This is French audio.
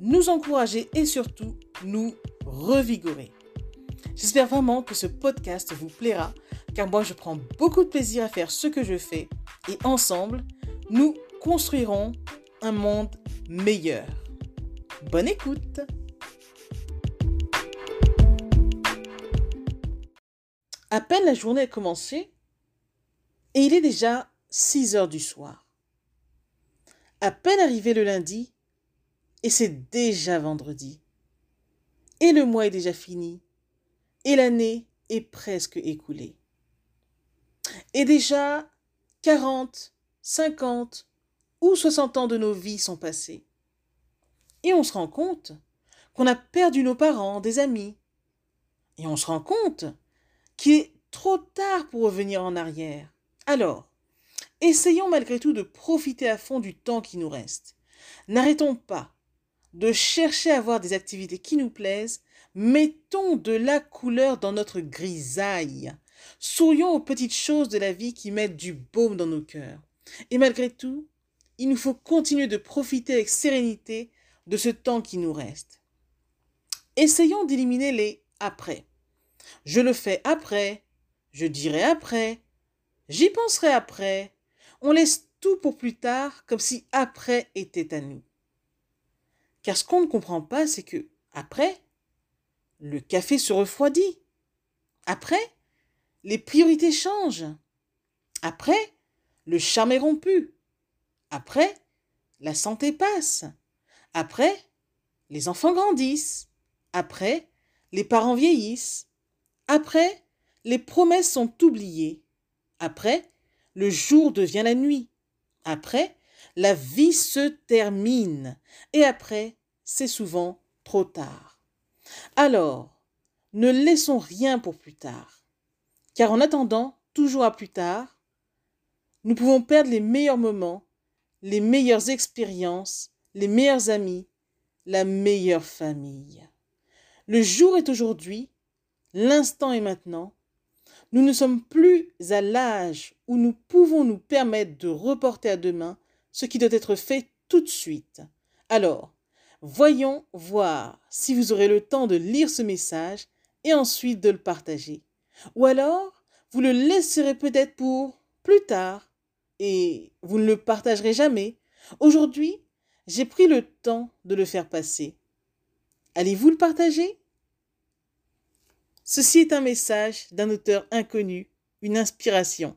nous encourager et surtout nous revigorer. J'espère vraiment que ce podcast vous plaira car moi je prends beaucoup de plaisir à faire ce que je fais et ensemble, nous construirons un monde meilleur. Bonne écoute À peine la journée a commencé et il est déjà 6 heures du soir. À peine arrivé le lundi et c'est déjà vendredi. Et le mois est déjà fini et l'année est presque écoulée. Et déjà 40, 50 ou 60 ans de nos vies sont passés. Et on se rend compte qu'on a perdu nos parents, des amis. Et on se rend compte qu'il est trop tard pour revenir en arrière. Alors, essayons malgré tout de profiter à fond du temps qui nous reste. N'arrêtons pas de chercher à avoir des activités qui nous plaisent, mettons de la couleur dans notre grisaille. Sourions aux petites choses de la vie qui mettent du baume dans nos cœurs. Et malgré tout, il nous faut continuer de profiter avec sérénité de ce temps qui nous reste. Essayons d'éliminer les après. Je le fais après, je dirai après, j'y penserai après. On laisse tout pour plus tard comme si après était à nous. Car ce qu'on ne comprend pas, c'est que après, le café se refroidit. Après, les priorités changent. Après, le charme est rompu. Après, la santé passe. Après, les enfants grandissent. Après, les parents vieillissent. Après, les promesses sont oubliées. Après, le jour devient la nuit. Après, la vie se termine. Et après, c'est souvent trop tard. Alors, ne laissons rien pour plus tard. Car en attendant, toujours à plus tard, nous pouvons perdre les meilleurs moments, les meilleures expériences, les meilleurs amis, la meilleure famille. Le jour est aujourd'hui, l'instant est maintenant. Nous ne sommes plus à l'âge où nous pouvons nous permettre de reporter à demain ce qui doit être fait tout de suite. Alors, voyons voir si vous aurez le temps de lire ce message et ensuite de le partager. Ou alors, vous le laisserez peut-être pour plus tard et vous ne le partagerez jamais. Aujourd'hui, j'ai pris le temps de le faire passer. Allez-vous le partager? Ceci est un message d'un auteur inconnu, une inspiration.